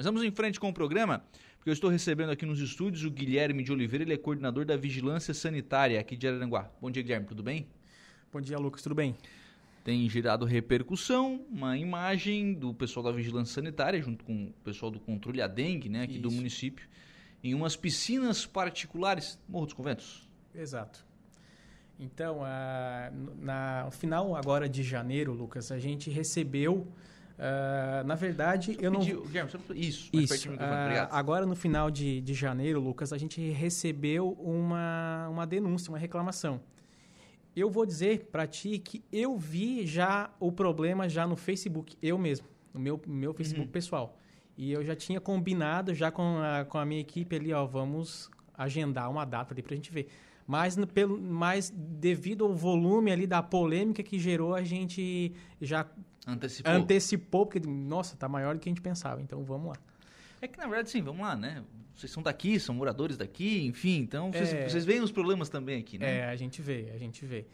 Mas vamos em frente com o programa, porque eu estou recebendo aqui nos estúdios o Guilherme de Oliveira, ele é coordenador da Vigilância Sanitária aqui de Araranguá. Bom dia, Guilherme, tudo bem? Bom dia, Lucas, tudo bem? Tem gerado repercussão, uma imagem do pessoal da Vigilância Sanitária, junto com o pessoal do controle a dengue, né, aqui Isso. do município, em umas piscinas particulares, Morro dos Conventos. Exato. Então, a, na, no final agora de janeiro, Lucas, a gente recebeu Uh, na verdade, eu, eu não. Guilherme, isso. Isso. Uh, agora, no final de, de janeiro, Lucas, a gente recebeu uma, uma denúncia, uma reclamação. Eu vou dizer para ti que eu vi já o problema já no Facebook, eu mesmo, no meu, meu Facebook uhum. pessoal. E eu já tinha combinado já com a, com a minha equipe ali, ó, vamos agendar uma data ali para a gente ver. Mas, pelo, mas devido ao volume ali da polêmica que gerou, a gente já Antecipou. Antecipou, porque, nossa, tá maior do que a gente pensava, então vamos lá. É que, na verdade, sim, vamos lá, né? Vocês são daqui, são moradores daqui, enfim, então vocês, é, vocês veem os problemas também aqui, né? É, a gente vê, a gente vê.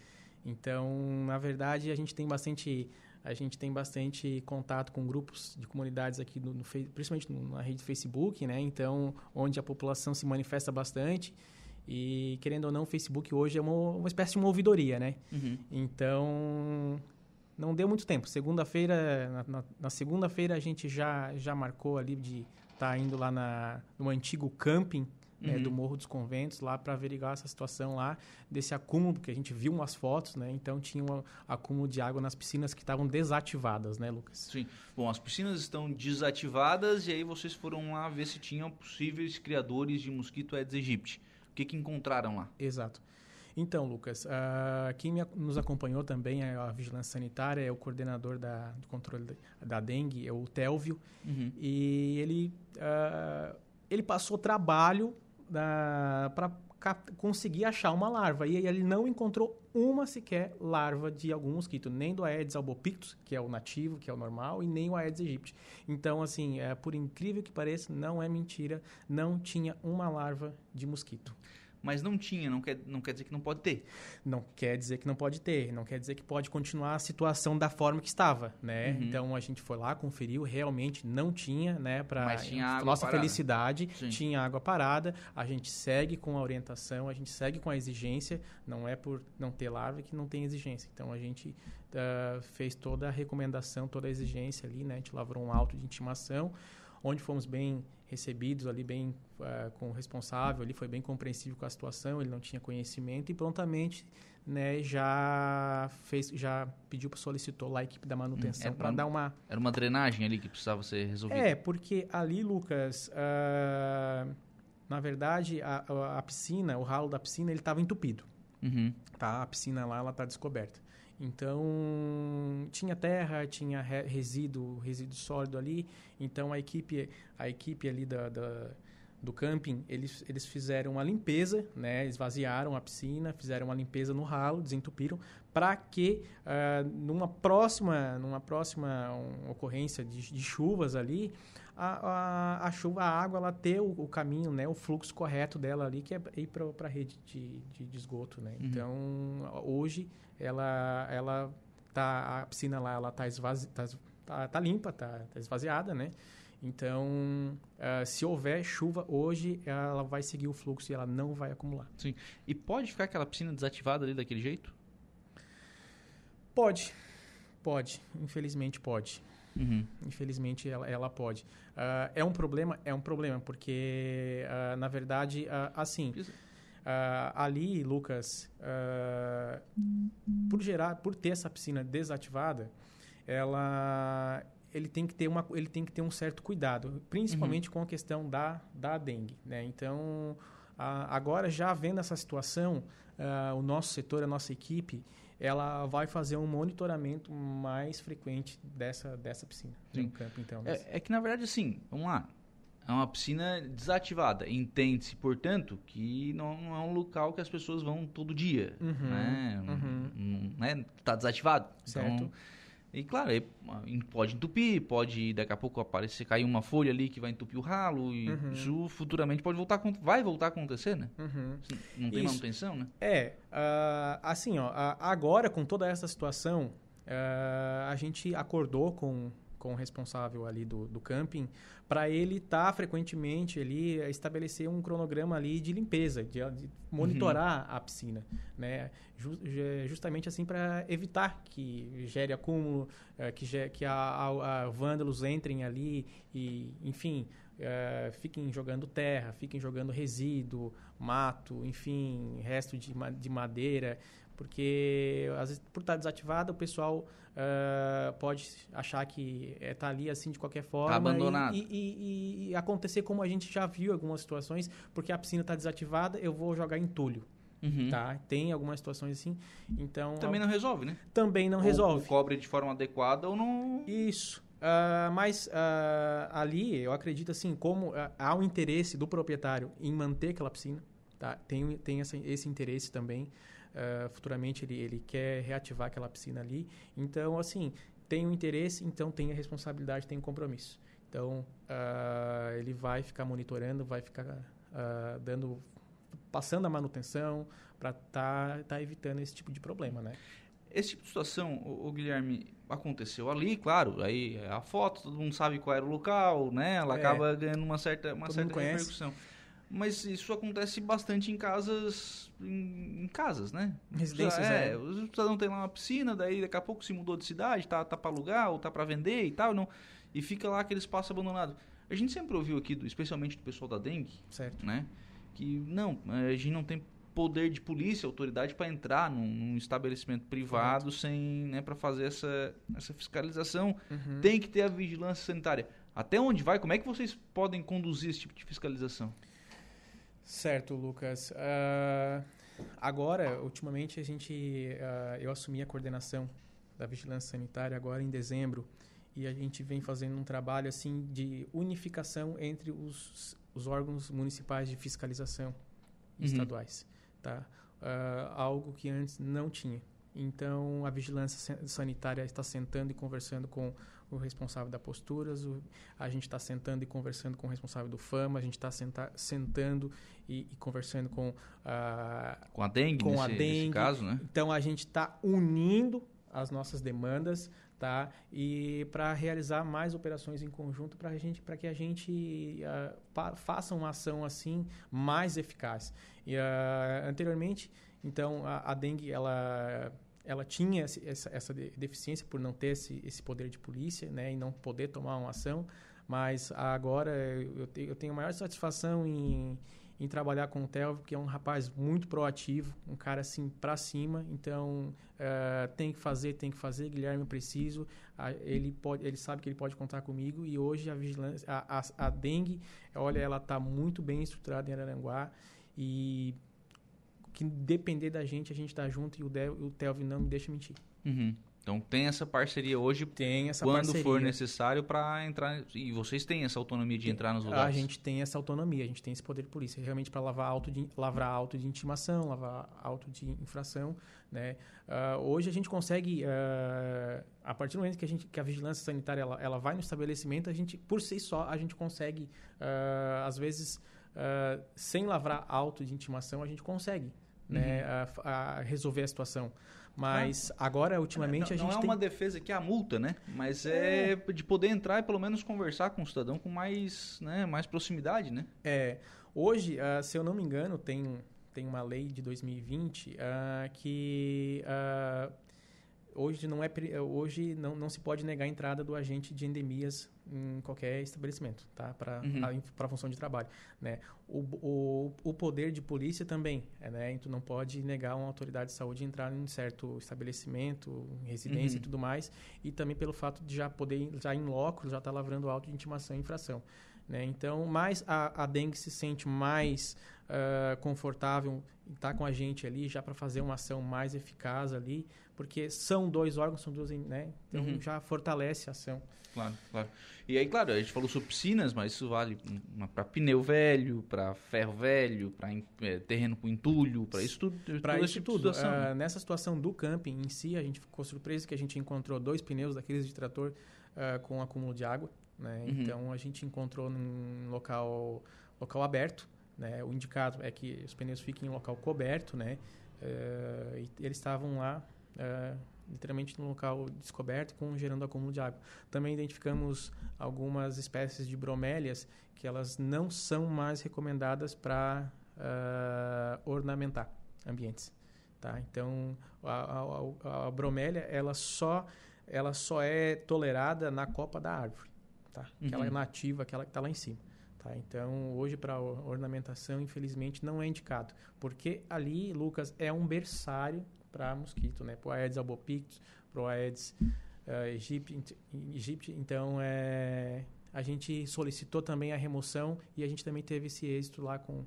Então, na verdade, a gente tem bastante a gente tem bastante contato com grupos de comunidades aqui, no, no, principalmente na rede Facebook, né? Então, onde a população se manifesta bastante. E, querendo ou não, o Facebook hoje é uma, uma espécie de uma ouvidoria, né? Uhum. Então, não deu muito tempo. Segunda-feira, na, na, na segunda-feira a gente já, já marcou ali de estar tá indo lá na, no antigo camping né, uhum. do Morro dos Conventos lá para averiguar essa situação lá desse acúmulo, porque a gente viu umas fotos, né? Então tinha um acúmulo de água nas piscinas que estavam desativadas, né, Lucas? Sim. Bom, as piscinas estão desativadas e aí vocês foram lá ver se tinham possíveis criadores de mosquito Aedes aegypti. O que, que encontraram lá? Exato. Então, Lucas, uh, quem me, nos acompanhou também é a Vigilância Sanitária, é o coordenador da, do controle da, da dengue, é o Telvio, uhum. e ele, uh, ele passou trabalho para conseguir achar uma larva. E ele não encontrou uma sequer larva de algum mosquito, nem do Aedes albopictus, que é o nativo, que é o normal, e nem o Aedes aegypti. Então, assim, é, por incrível que pareça, não é mentira, não tinha uma larva de mosquito mas não tinha, não quer, não quer dizer que não pode ter. Não quer dizer que não pode ter, não quer dizer que pode continuar a situação da forma que estava, né? Uhum. Então a gente foi lá, conferiu, realmente não tinha, né, para nossa parada. felicidade, Sim. tinha água parada. A gente segue com a orientação, a gente segue com a exigência, não é por não ter larva que não tem exigência. Então a gente uh, fez toda a recomendação, toda a exigência ali, né? A gente lavrou um auto de intimação onde fomos bem recebidos ali, bem uh, com o responsável, ali foi bem compreensível com a situação, ele não tinha conhecimento e prontamente né, já fez, já pediu, solicitou lá a equipe da manutenção hum, para dar uma... Era uma drenagem ali que precisava ser resolvida? É, porque ali, Lucas, uh, na verdade, a, a, piscina, o ralo da piscina, ele estava entupido. Uhum. Tá? A piscina lá, ela está descoberta. Então tinha terra, tinha resíduo, resíduo sólido ali. Então a equipe, a equipe ali da, da do camping, eles, eles fizeram uma limpeza, né? esvaziaram a piscina, fizeram uma limpeza no ralo, desentupiram, para que uh, numa próxima, numa próxima um, ocorrência de, de, chuvas ali, a, a, a, chuva, a água, ela ter o, o, caminho, né? o fluxo correto dela ali, que é ir para a rede de, de, de, esgoto. Né? Uhum. Então, hoje, ela, ela tá, a piscina lá ela está esvazi, tá, tá, tá limpa, está tá esvaziada, né? Então, uh, se houver chuva hoje, ela vai seguir o fluxo e ela não vai acumular. Sim. E pode ficar aquela piscina desativada ali daquele jeito? Pode. Pode. Infelizmente pode. Uhum. Infelizmente ela, ela pode. Uh, é um problema? É um problema, porque, uh, na verdade, assim... ali, Lucas, por gerar, por ter essa piscina desativada, ela ele tem que ter uma ele tem que ter um certo cuidado, principalmente uhum. com a questão da da dengue, né? Então, a, agora já vendo essa situação, uh, o nosso setor, a nossa equipe, ela vai fazer um monitoramento mais frequente dessa dessa piscina Sim. no campo, então. É, é que na verdade assim, vamos lá, é uma piscina desativada. Entende-se, portanto, que não é um local que as pessoas vão todo dia. Uhum, né? Uhum. Não, né? Tá desativado. Certo. Então, e claro, pode entupir, pode daqui a pouco aparecer, cair uma folha ali que vai entupir o ralo, e uhum. isso futuramente pode voltar vai voltar a acontecer, né? Uhum. Não tem isso. manutenção, né? É, uh, assim, ó, agora com toda essa situação, uh, a gente acordou com, com o responsável ali do, do camping para ele estar tá frequentemente ali estabelecer um cronograma ali de limpeza, de, de monitorar uhum. a piscina, né? justamente assim para evitar que gere acúmulo, uh, que, que a, a, a vândalos entrem ali e, enfim, uh, fiquem jogando terra, fiquem jogando resíduo, mato, enfim, resto de, de madeira, porque às vezes por estar desativada o pessoal uh, pode achar que está ali assim de qualquer forma tá abandonado. E, e, e, e, acontecer como a gente já viu algumas situações porque a piscina está desativada eu vou jogar entulho Uhum. Tá? Tem algumas situações assim. Então. Também não resolve, né? Também não ou, resolve. Ou cobre de forma adequada ou não. Isso. Uh, mas uh, ali, eu acredito assim, como uh, há um interesse do proprietário em manter aquela piscina, tá? tem, tem essa, esse interesse também. Futuramente ele, ele quer reativar aquela piscina ali. Então, assim, tem um interesse, então tem a responsabilidade, tem um compromisso. Então, ele vai ficar monitorando, vai ficar dando passando a manutenção para estar tá, tá evitando esse tipo de problema, né? Esse tipo de situação, o, o, Guilherme, aconteceu ali, claro, aí a foto, todo mundo sabe qual era o local, né? Ela é, acaba ganhando uma certa, uma certa repercussão. Mas isso acontece bastante em casas, em, em casas, né? Residências, é. é. O cidadão tem lá uma piscina, daí daqui a pouco se mudou de cidade, tá, tá para alugar ou tá para vender e tal, não, e fica lá aquele espaço abandonado. A gente sempre ouviu aqui, especialmente do pessoal da dengue, certo. né? que não, a gente não tem poder de polícia, autoridade para entrar num, num, estabelecimento privado Correto. sem, né, para fazer essa, essa fiscalização. Uhum. Tem que ter a vigilância sanitária. Até onde vai? Como é que vocês podem conduzir esse tipo de fiscalização? Certo, Lucas. Uh, agora, ultimamente, a gente, uh, eu assumi a coordenação da vigilância sanitária agora em dezembro e a gente vem fazendo um trabalho assim de unificação entre os os órgãos municipais de fiscalização uhum. estaduais, tá? Uh, algo que antes não tinha. Então, a vigilância sanitária está sentando e conversando com o responsável da Posturas, o, a gente está sentando e conversando com o responsável do FAMA, a gente está sentando e, e, conversando com, uh, com a dengue, com nesse, a dengue. caso, né? Então, a gente está unindo as nossas demandas tá? E para realizar mais operações em conjunto para gente, para que a gente uh, pa, faça uma ação assim mais eficaz. E uh, anteriormente, então a, a, dengue ela ela tinha essa, essa deficiência por não ter esse, esse poder de polícia, né, e não poder tomar uma ação. Mas agora eu, te, eu tenho maior satisfação em em trabalhar com o Telvio, que é um rapaz muito proativo, um cara assim para cima. Então uh, tem que fazer, tem que fazer. Guilherme, eu preciso. Uh, ele pode, ele sabe que ele pode contar comigo. E hoje a vigilância, a, a, a dengue, olha, ela está muito bem estruturada em Araranguá e que depender da gente, a gente está junto e o, De, o Telvio não me deixa mentir. Uhum. Então tem essa parceria hoje tem essa quando parceria. for necessário para entrar e vocês têm essa autonomia de tem, entrar nos lugares. A gente tem essa autonomia, a gente tem esse poder de polícia realmente para lavar auto de lavrar auto de intimação, lavar auto de infração, né? Uh, hoje a gente consegue uh, a partir do momento que a gente que a vigilância sanitária ela, ela vai no estabelecimento, a gente por si só a gente consegue uh, às vezes sem lavrar auto de intimação a gente consegue, né, uhum. a, a resolver a situação. Mas ah, agora, ultimamente, não, a gente. Não é tem... uma defesa que é a multa, né? Mas é. é. de poder entrar e pelo menos conversar com o cidadão com mais, né, mais proximidade, né? É. Hoje, uh, se eu não me engano, tem, tem uma lei de 2020 uh, ah, que. Uh, hoje não, é, hoje não, não se pode negar a entrada do agente de endemias em qualquer estabelecimento, tá? Para uhum. a, função de trabalho, né? O, o, o poder de polícia também, é, né? Tu não pode negar uma autoridade de saúde entrar em certo estabelecimento, residência uhum. e tudo mais, e também pelo fato de já poder, já em loco, já estar tá lavrando auto de intimação e infração. Né? Então, mais a, a dengue se sente mais uh, confortável estar tá com a gente ali já para fazer uma ação mais eficaz ali, porque são dois órgãos, são duas, né? Então uhum. já fortalece a ação. Claro, claro. E aí, claro, a gente falou sobre piscinas, mas isso vale para pneu velho, para ferro velho, para é, terreno com entulho, para isso tudo. Para isso tipo tudo. Uh, nessa situação do camping em si, a gente ficou surpreso que a gente encontrou dois pneus daqueles de trator uh, com acúmulo de água. Né? Uhum. Então a gente encontrou num local, local aberto. Né? O indicado é que os pneus fiquem em local coberto, né? Uh, e eles estavam lá uh, literalmente no local descoberto com gerando acúmulo de água. Também identificamos algumas espécies de bromélias que elas não são mais recomendadas para uh, ornamentar ambientes. Tá? Então, a, a, a, bromélia ela só, ela só é tolerada na copa da árvore. Tá? Uhum. Aquela nativa, aquela que está lá em cima. Tá? Então, hoje, para ornamentação, infelizmente, não é indicado. Porque ali, Lucas, é um berçário para mosquito, né? Para o Aedes albopictus, para o Aedes uh, aegypti. Então, é, a gente solicitou também a remoção e a gente também teve esse êxito lá com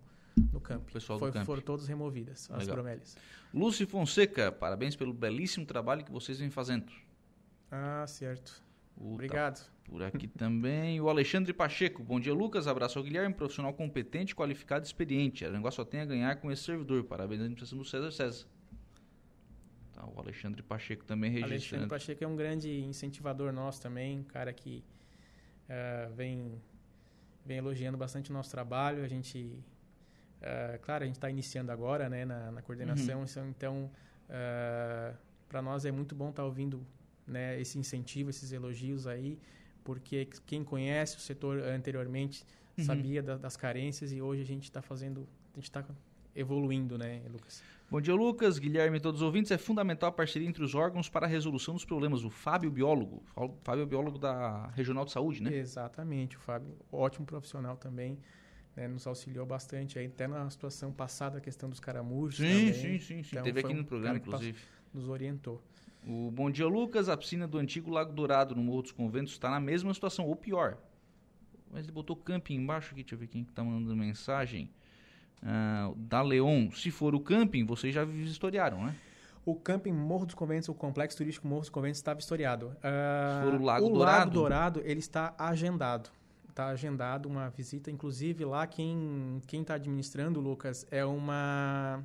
no campo. pessoal Foi, do campo. Foram todas removidas, as Legal. bromélias. Lúcio Fonseca, parabéns pelo belíssimo trabalho que vocês vêm fazendo. Ah, certo. O Obrigado. Tá por aqui também. O Alexandre Pacheco. Bom dia, Lucas. Abraço ao Guilherme, profissional competente, qualificado e experiente. Negócio só tem a ganhar com esse servidor. Parabéns à administração do César César. Tá, o Alexandre Pacheco também registrando. Alexandre Pacheco é um grande incentivador nosso também, um cara que uh, vem, vem elogiando bastante o nosso trabalho. A gente, uh, claro, a gente está iniciando agora né, na, na coordenação, uhum. então uh, eh, para nós é muito bom estar tá ouvindo né, esse incentivo, esses elogios aí, porque quem conhece o setor anteriormente uhum. sabia da, das carências e hoje a gente está fazendo, a gente está evoluindo, né, Lucas? Bom dia, Lucas, Guilherme e todos os ouvintes. É fundamental a parceria entre os órgãos para a resolução dos problemas. O Fábio Biólogo, Fábio é Biólogo da Regional de Saúde, né? Exatamente, o Fábio, ótimo profissional também, né, nos auxiliou bastante aí, até na situação passada, a questão dos caramujos. Sim, sim, sim, sim. Então, Teve aqui no programa, inclusive. Nos orientou. O Bom Dia Lucas, a piscina do antigo Lago Dourado, no Morro dos Conventos, está na mesma situação, ou pior. Mas ele botou camping embaixo aqui, deixa eu ver quem está mandando mensagem. Uh, da Leon, se for o camping, vocês já vistoriaram, né? O camping Morro dos Conventos, o complexo turístico Morro dos Conventos estava historiado. Uh, se for o Lago o Dourado? Lago Dourado, ele está agendado. Está agendado uma visita, inclusive lá quem quem está administrando, Lucas, é uma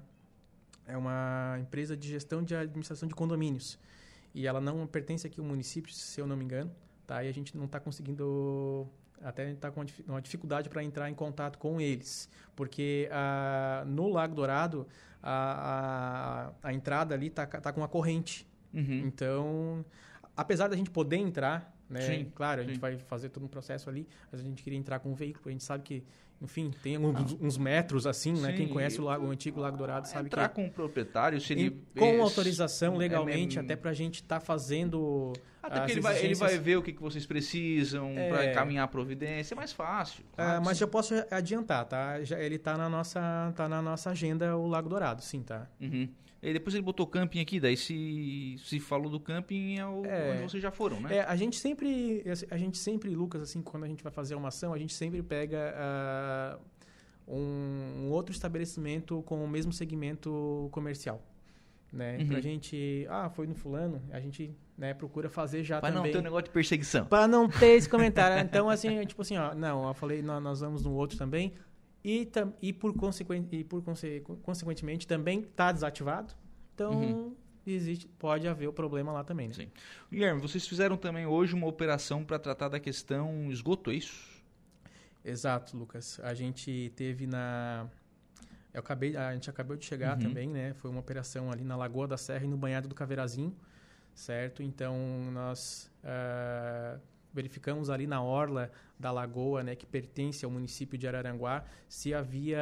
é uma empresa de gestão de administração de condomínios e ela não pertence aqui ao município, se eu não me engano, tá? E a gente não está conseguindo até está com uma dificuldade para entrar em contato com eles, porque ah, no Lago Dourado a, a, a entrada ali está tá com uma corrente. Uhum. Então, apesar da gente poder entrar, né? Sim, claro, a gente sim. vai fazer todo um processo ali, mas a gente queria entrar com um veículo, a gente sabe que enfim, tem uns, uns metros assim, né? Quem conhece o, lago, o antigo Lago Dourado sabe entrar que... com o proprietário, se ele... Com autorização legalmente, é, até para a gente estar tá fazendo... Até porque ele vai, ele vai ver o que, que vocês precisam é... para encaminhar a providência, é mais fácil. É, claro, mas já posso adiantar, tá? Já, ele está na, nossa, tá na nossa agenda, o Lago Dourado, sim, tá? Uhum. E depois ele botou camping aqui, daí se, se falou do camping é, o, é onde vocês já foram, né? É, a gente sempre, a gente sempre, Lucas, assim, quando a gente vai fazer uma ação, a gente sempre pega uh, um, um, outro estabelecimento com o mesmo segmento comercial. Né? Uhum. Pra gente, ah, foi no fulano, a gente né, procura fazer já pra também. Para não ter um negócio de perseguição. Para não ter esse comentário. então, assim, tipo assim, ó, não, eu falei, nós vamos no outro também e, e, por, consequen, e por conse, consequentemente também está desativado. Então, uhum. existe, pode haver o problema lá também. Né? Sim. Guilherme, vocês fizeram também hoje uma operação para tratar da questão esgoto, é isso? Exato, Lucas. A gente teve na. Eu acabei, a gente acabou de chegar uhum. também, né? Foi uma operação ali na Lagoa da Serra e no Banhado do Caveirazinho, certo? Então, nós uh, verificamos ali na orla da lagoa, né, que pertence ao município de Araranguá, se havia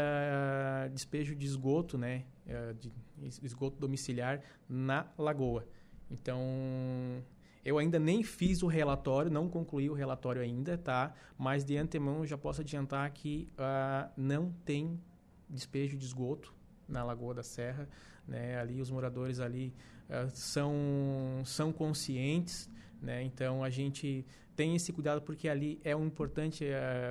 despejo de esgoto, né, eh, de esgoto domiciliar na lagoa. Então, eu ainda nem fiz o relatório, não concluí o relatório ainda, tá? Mas de antemão eu já posso adiantar que uh, não tem despejo de esgoto na Lagoa da Serra, né? Ali os moradores ali uh, são são conscientes, né? Então a gente tem esse cuidado porque ali é um importante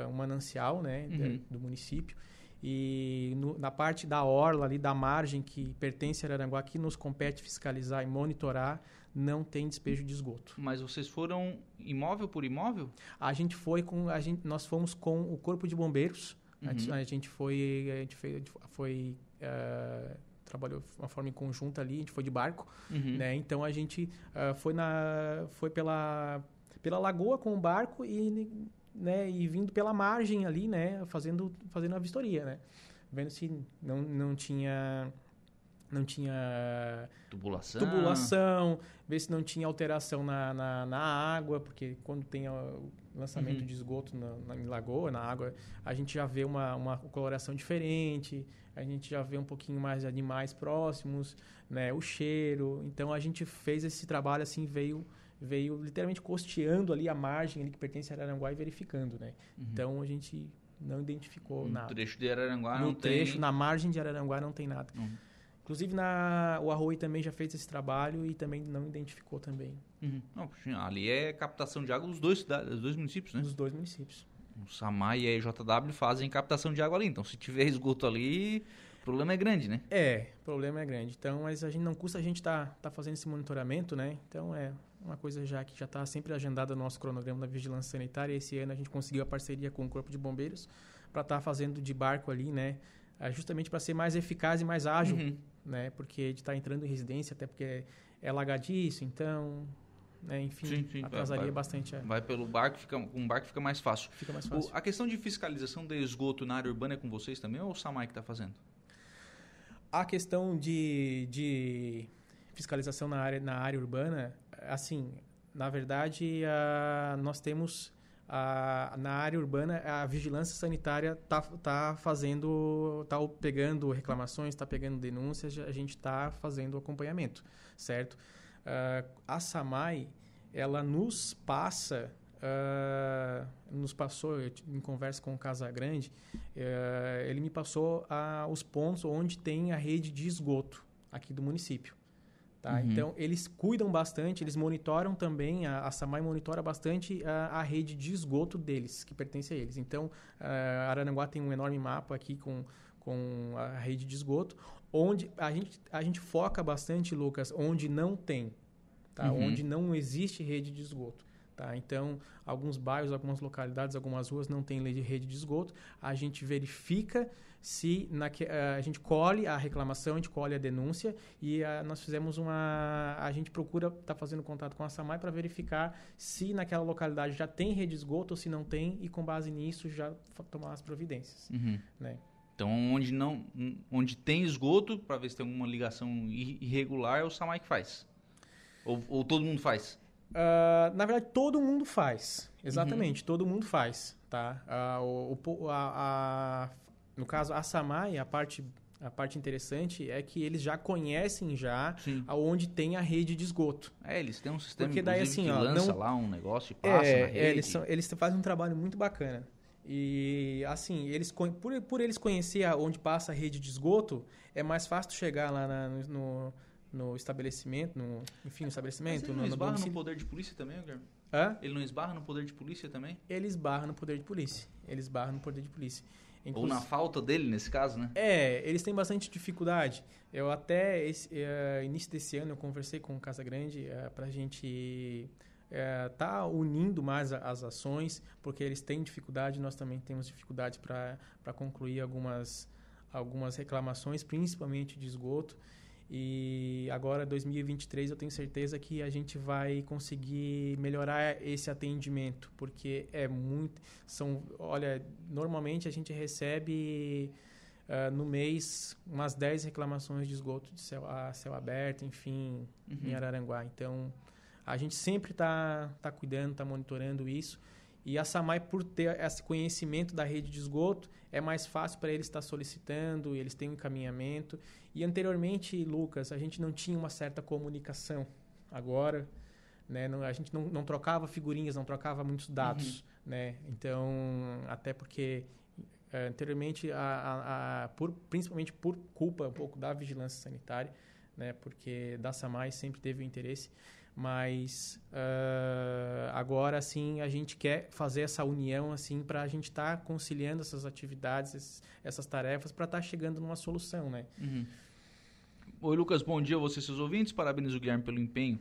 um manancial né, uhum. do município. E no, na parte da orla ali, da margem que pertence a Araranguá, que nos compete fiscalizar e monitorar, não tem despejo de esgoto. Mas vocês foram imóvel por imóvel? A gente foi com a gente, nós fomos com o corpo de bombeiros. Uhum. A, gente foi, a gente foi, foi uh, trabalhou de uma forma em conjunta ali. A gente foi de barco, uhum. né? Então a gente uh, foi na, foi pela pela lagoa com o barco e, né, e vindo pela margem ali, né, fazendo, fazendo a vistoria, né, vendo se não, não tinha não tinha tubulação, tubulação ver se não tinha alteração na, na, na água, porque quando tem o lançamento uhum. de esgoto na, na, em lagoa, na água, a gente já vê uma, uma coloração diferente, a gente já vê um pouquinho mais de animais próximos, né, o cheiro. Então a gente fez esse trabalho assim, veio veio literalmente costeando ali a margem ali que pertence a Araranguá e verificando, né? Uhum. Então a gente não identificou no nada. No trecho de Araranguá no não trecho, tem... na margem de Araranguá não tem nada. Uhum. Inclusive, na, o Arroi também já fez esse trabalho e também não identificou também. Uhum. Não, ali é captação de água dos dois, dos dois municípios, né? Dos dois municípios. O Samai e a EJW fazem captação de água ali. Então, se tiver esgoto ali, o problema é grande, né? É, o problema é grande. Então, mas a gente não custa a gente estar tá, tá fazendo esse monitoramento, né? Então, é uma coisa já que já está sempre agendada no nosso cronograma da vigilância sanitária. Esse ano a gente conseguiu a parceria com o Corpo de Bombeiros para estar tá fazendo de barco ali, né? É justamente para ser mais eficaz e mais ágil, uhum. Né? Porque a gente está entrando em residência, até porque é lagadiço, então, né? enfim, sim, sim, atrasaria vai, bastante. É. Vai pelo barco, fica, com um barco fica mais fácil. Fica mais fácil. O, a questão de fiscalização de esgoto na área urbana é com vocês também ou o SAMAI que está fazendo? A questão de, de fiscalização na área, na área urbana, assim, na verdade, a, nós temos a, na área urbana a vigilância sanitária tá, tá fazendo, tá pegando reclamações, está pegando denúncias, a gente está fazendo acompanhamento, certo? Uh, a Samai, ela nos passa Uh, nos passou, em conversa com o Casagrande, uh, ele me passou uh, os pontos onde tem a rede de esgoto aqui do município. Tá? Uhum. Então, eles cuidam bastante, eles monitoram também, a, a SAMAI monitora bastante a, a, rede de esgoto deles, que pertence a eles. Então, uh, Araranguá tem um enorme mapa aqui com, com a rede de esgoto, onde a gente, a gente foca bastante, Lucas, onde não tem, tá? Uhum. onde não existe rede de esgoto. Tá? Então, alguns bairros, algumas localidades, algumas ruas não têm rede de esgoto. A gente verifica se na, eh, a gente colhe a reclamação, a gente colhe a denúncia e a, eh, nós fizemos uma. A gente procura estar tá fazendo contato com a SAMAI para verificar se naquela localidade já tem rede de esgoto ou se não tem e com base nisso já tomar as providências. Uhum. Né? Então, onde, não, onde tem esgoto, para ver se tem alguma ligação irregular, é o SAMAI que faz. Ou, ou todo mundo faz? Uh, na verdade, todo mundo faz. Exatamente, uhum. todo mundo faz. Tá? Uh, o, o, a, no caso, a Samai, a parte, a parte interessante é que eles já conhecem já Sim. aonde tem a rede de esgoto. É, eles têm um sistema Porque daí, assim, que ó, lança não... lá um negócio e passa é, na rede. É, eles, são, eles fazem um trabalho muito bacana. E, assim, eles, por, por eles conhecer onde passa a rede de esgoto, é mais fácil chegar lá na, no, no estabelecimento, no, enfim, no estabelecimento. Mas ele não no, esbarra no, no poder de polícia também, Guilherme? Hã? Ele não esbarra no poder de polícia também? Ele esbarra no poder de polícia. Ele esbarra no poder de polícia. Inclusive, Ou na falta dele, nesse caso, né? É, eles têm bastante dificuldade. Eu até, esse, uh, início desse ano, eu conversei com o Casa Grande uh, eh, para a gente estar uh, tá unindo mais as ações, porque eles têm dificuldade, nós também temos dificuldades para concluir algumas, algumas reclamações, principalmente de esgoto. E agora, 2023, eu tenho certeza que a gente vai conseguir melhorar esse atendimento, porque é muito. São, olha, normalmente a gente recebe uh, no mês umas 10 reclamações de esgoto de céu, a céu aberto, enfim, uhum. em Araranguá. Então, a gente sempre está tá cuidando, está monitorando isso. E a SAMAI, por ter esse conhecimento da rede de esgoto, é mais fácil para eles estar solicitando, eles têm um encaminhamento. E anteriormente, Lucas, a gente não tinha uma certa comunicação. Agora, né, não, a gente não, não, trocava figurinhas, não trocava muitos dados. Uhum. Né? Então, até porque eh, anteriormente, a, a, a, por, principalmente por culpa um pouco da vigilância sanitária, né, porque da SAMAI sempre teve o interesse, mas uh, agora sim a gente quer fazer essa união assim para a gente estar tá conciliando essas atividades, esses, essas tarefas para estar tá chegando numa solução, né? Uhum. Oi Lucas, bom dia a vocês seus ouvintes, parabenizo o Guilherme pelo empenho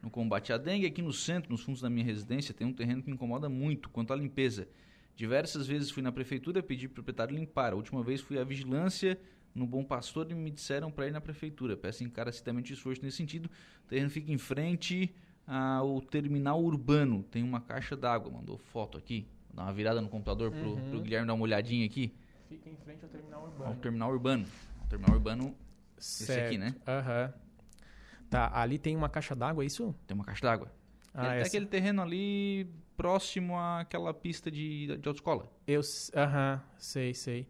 no combate à dengue. Aqui no centro, nos fundos da minha residência, tem um terreno que me incomoda muito quanto à limpeza. Diversas vezes fui na prefeitura pedir para o proprietário limpar. A última vez fui à vigilância no Bom Pastor e me disseram para ir na prefeitura. Peço encarecidamente esforço nesse sentido. O terreno fica em frente ao terminal urbano. Tem uma caixa d'água. Mandou foto aqui. Vou dar uma virada no computador pro, uhum. pro Guilherme dar uma olhadinha aqui. Fica em frente ao terminal urbano. Ao terminal urbano. O terminal urbano Certo. Esse aqui, né? Aham. Uhum. Tá, ali tem uma caixa d'água, é isso? Tem uma caixa d'água. Ah, é aquele terreno ali próximo àquela pista de, de autoescola. Eu, aham, uh -huh, sei, sei.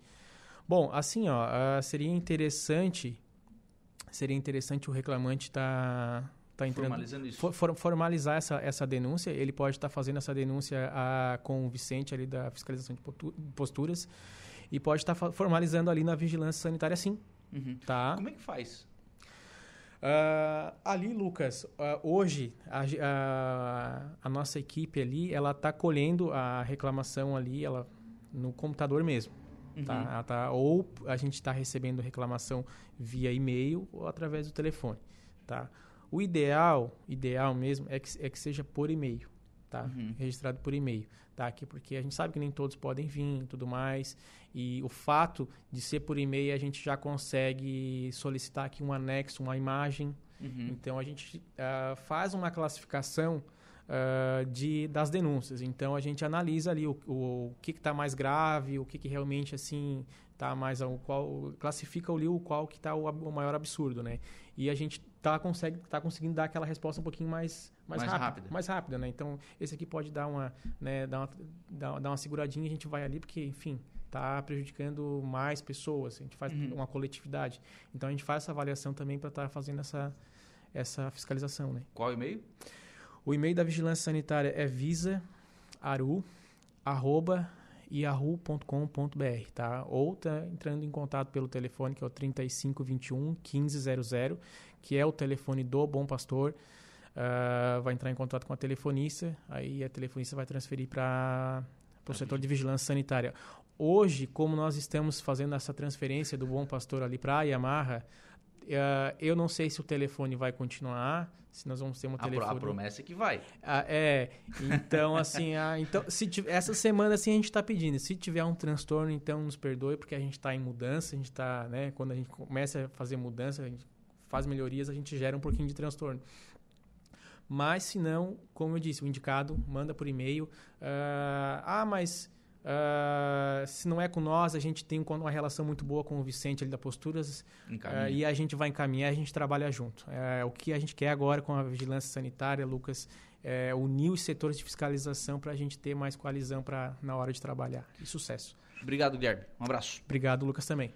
Bom, assim, ó, uh, seria interessante, seria interessante o reclamante estar tá, tá entrando, formalizando isso. For, for, formalizar essa, essa denúncia. Ele pode estar tá fazendo essa denúncia a, com o Vicente ali da fiscalização de posturas e pode estar tá formalizando ali na vigilância sanitária, sim. Uhum. Tá? Como é que faz? Uh, ali, Lucas, uh, hoje a, a, a, nossa equipe ali, ela está colhendo a reclamação ali, ela no computador mesmo. Uhum. Tá? Tá, ou a gente está recebendo reclamação via e-mail ou através do telefone. Tá? O ideal, ideal mesmo, é que, é que seja por e-mail. Tá? Uhum. Registrado por e-mail. Tá? Aqui, porque a gente sabe que nem todos podem vir e tudo mais. E o fato de ser por e-mail, a gente já consegue solicitar aqui um anexo, uma imagem. Uhum. Então, a gente uh, faz uma classificação uh, de, das denúncias. Então, a gente analisa ali o, o, o que está mais grave, o que, que realmente, assim, está mais... O qual, classifica ali o qual que está o, o, maior absurdo, né? E a gente tá, consegue, tá conseguindo dar aquela resposta um pouquinho mais, mais, mais rápida, rápida, Mais rápida, né? Então, esse aqui pode dar uma, né, dar uma, dar, dar uma seguradinha e a gente vai ali, porque, enfim, está prejudicando mais pessoas, a gente faz uhum. uma coletividade. Então a gente faz essa avaliação também para estar tá fazendo essa, essa fiscalização. Né? Qual e-mail? O e-mail da Vigilância Sanitária é visaaru.yahoo.com.br, tá? Ou tá entrando em contato pelo telefone que é o 3521 1500, que é o telefone do Bom Pastor. Uh, vai entrar em contato com a telefonista, aí a telefonista vai transferir para o setor de vigilância sanitária. Hoje, como nós estamos fazendo essa transferência do Bom Pastor ali para a Yamaha, uh, eu não sei se o telefone vai continuar, se nós vamos ter um telefone. A promessa é que vai. Uh, é, então assim, uh, então se tiver, essa semana assim a gente está pedindo. Se tiver um transtorno, então nos perdoe porque a gente está em mudança, a gente está, né? Quando a gente começa a fazer mudança, a gente faz melhorias, a gente gera um pouquinho de transtorno. Mas se não, como eu disse, o indicado manda por e-mail. ah, mas Uh, se não é com nós, a gente tem uma relação muito boa com o Vicente ali da Posturas uh, e a gente vai encaminhar, a gente trabalha junto. Uh, o que a gente quer agora com a vigilância sanitária, Lucas, é unir os setores de fiscalização para a gente ter mais coalizão pra, na hora de trabalhar. E sucesso. Obrigado, Guilherme. Um abraço. Obrigado, Lucas, também.